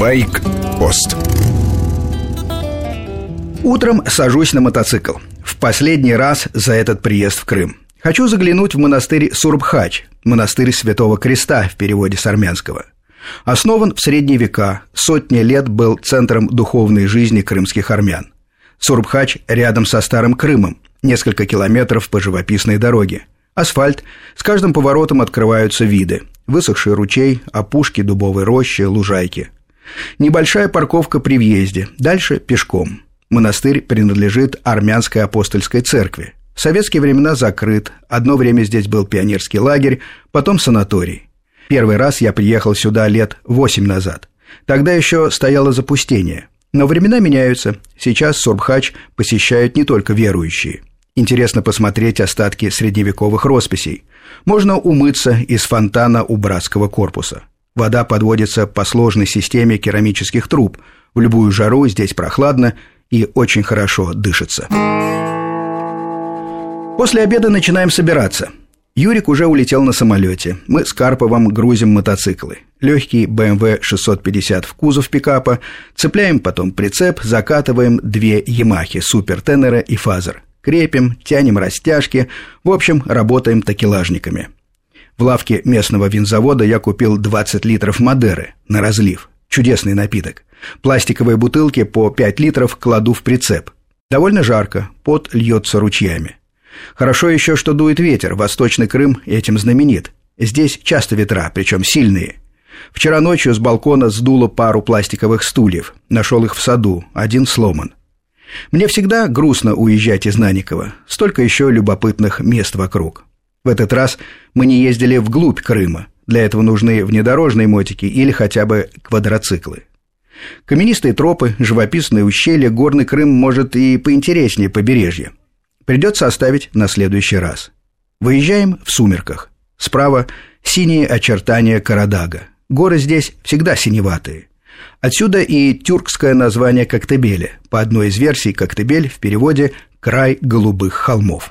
Байк-пост Утром сажусь на мотоцикл. В последний раз за этот приезд в Крым. Хочу заглянуть в монастырь Сурбхач, монастырь Святого Креста в переводе с армянского. Основан в средние века, сотни лет был центром духовной жизни крымских армян. Сурбхач рядом со Старым Крымом, несколько километров по живописной дороге. Асфальт, с каждым поворотом открываются виды. Высохший ручей, опушки дубовой рощи, лужайки. Небольшая парковка при въезде, дальше пешком. Монастырь принадлежит армянской апостольской церкви. В советские времена закрыт, одно время здесь был пионерский лагерь, потом санаторий. Первый раз я приехал сюда лет восемь назад. Тогда еще стояло запустение. Но времена меняются. Сейчас Сурбхач посещают не только верующие – Интересно посмотреть остатки средневековых росписей. Можно умыться из фонтана у братского корпуса. Вода подводится по сложной системе керамических труб. В любую жару здесь прохладно и очень хорошо дышится. После обеда начинаем собираться. Юрик уже улетел на самолете. Мы с Карповым грузим мотоциклы. Легкий BMW 650 в кузов пикапа, цепляем потом прицеп, закатываем две Ямахи, Super Tenere и Fazer – крепим, тянем растяжки, в общем, работаем такелажниками. В лавке местного винзавода я купил 20 литров Мадеры на разлив. Чудесный напиток. Пластиковые бутылки по 5 литров кладу в прицеп. Довольно жарко, пот льется ручьями. Хорошо еще, что дует ветер, Восточный Крым этим знаменит. Здесь часто ветра, причем сильные. Вчера ночью с балкона сдуло пару пластиковых стульев. Нашел их в саду, один сломан. Мне всегда грустно уезжать из Наникова. Столько еще любопытных мест вокруг. В этот раз мы не ездили вглубь Крыма. Для этого нужны внедорожные мотики или хотя бы квадроциклы. Каменистые тропы, живописные ущелья, горный Крым может и поинтереснее побережья. Придется оставить на следующий раз. Выезжаем в сумерках. Справа синие очертания Карадага. Горы здесь всегда синеватые. Отсюда и тюркское название Коктебеля. По одной из версий, Коктебель в переводе «край голубых холмов».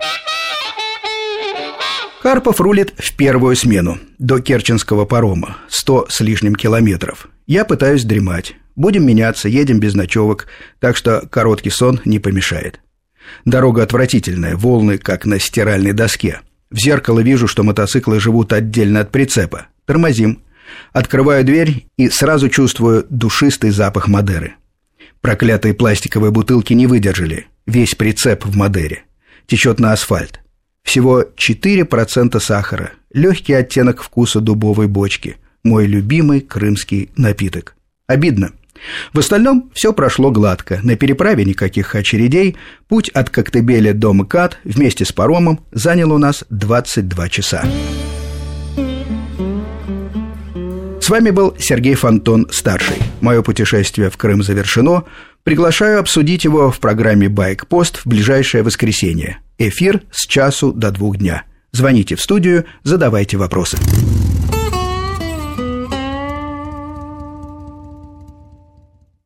Карпов рулит в первую смену, до Керченского парома, сто с лишним километров. Я пытаюсь дремать. Будем меняться, едем без ночевок, так что короткий сон не помешает. Дорога отвратительная, волны, как на стиральной доске. В зеркало вижу, что мотоциклы живут отдельно от прицепа. Тормозим. Открываю дверь и сразу чувствую душистый запах Мадеры. Проклятые пластиковые бутылки не выдержали. Весь прицеп в Мадере. Течет на асфальт. Всего 4% сахара. Легкий оттенок вкуса дубовой бочки. Мой любимый крымский напиток. Обидно. В остальном все прошло гладко. На переправе никаких очередей. Путь от Коктебеля до МКАД вместе с паромом занял у нас 22 часа. С вами был Сергей Фонтон, старший. Мое путешествие в Крым завершено. Приглашаю обсудить его в программе «Байк-пост» в ближайшее воскресенье. Эфир с часу до двух дня. Звоните в студию, задавайте вопросы.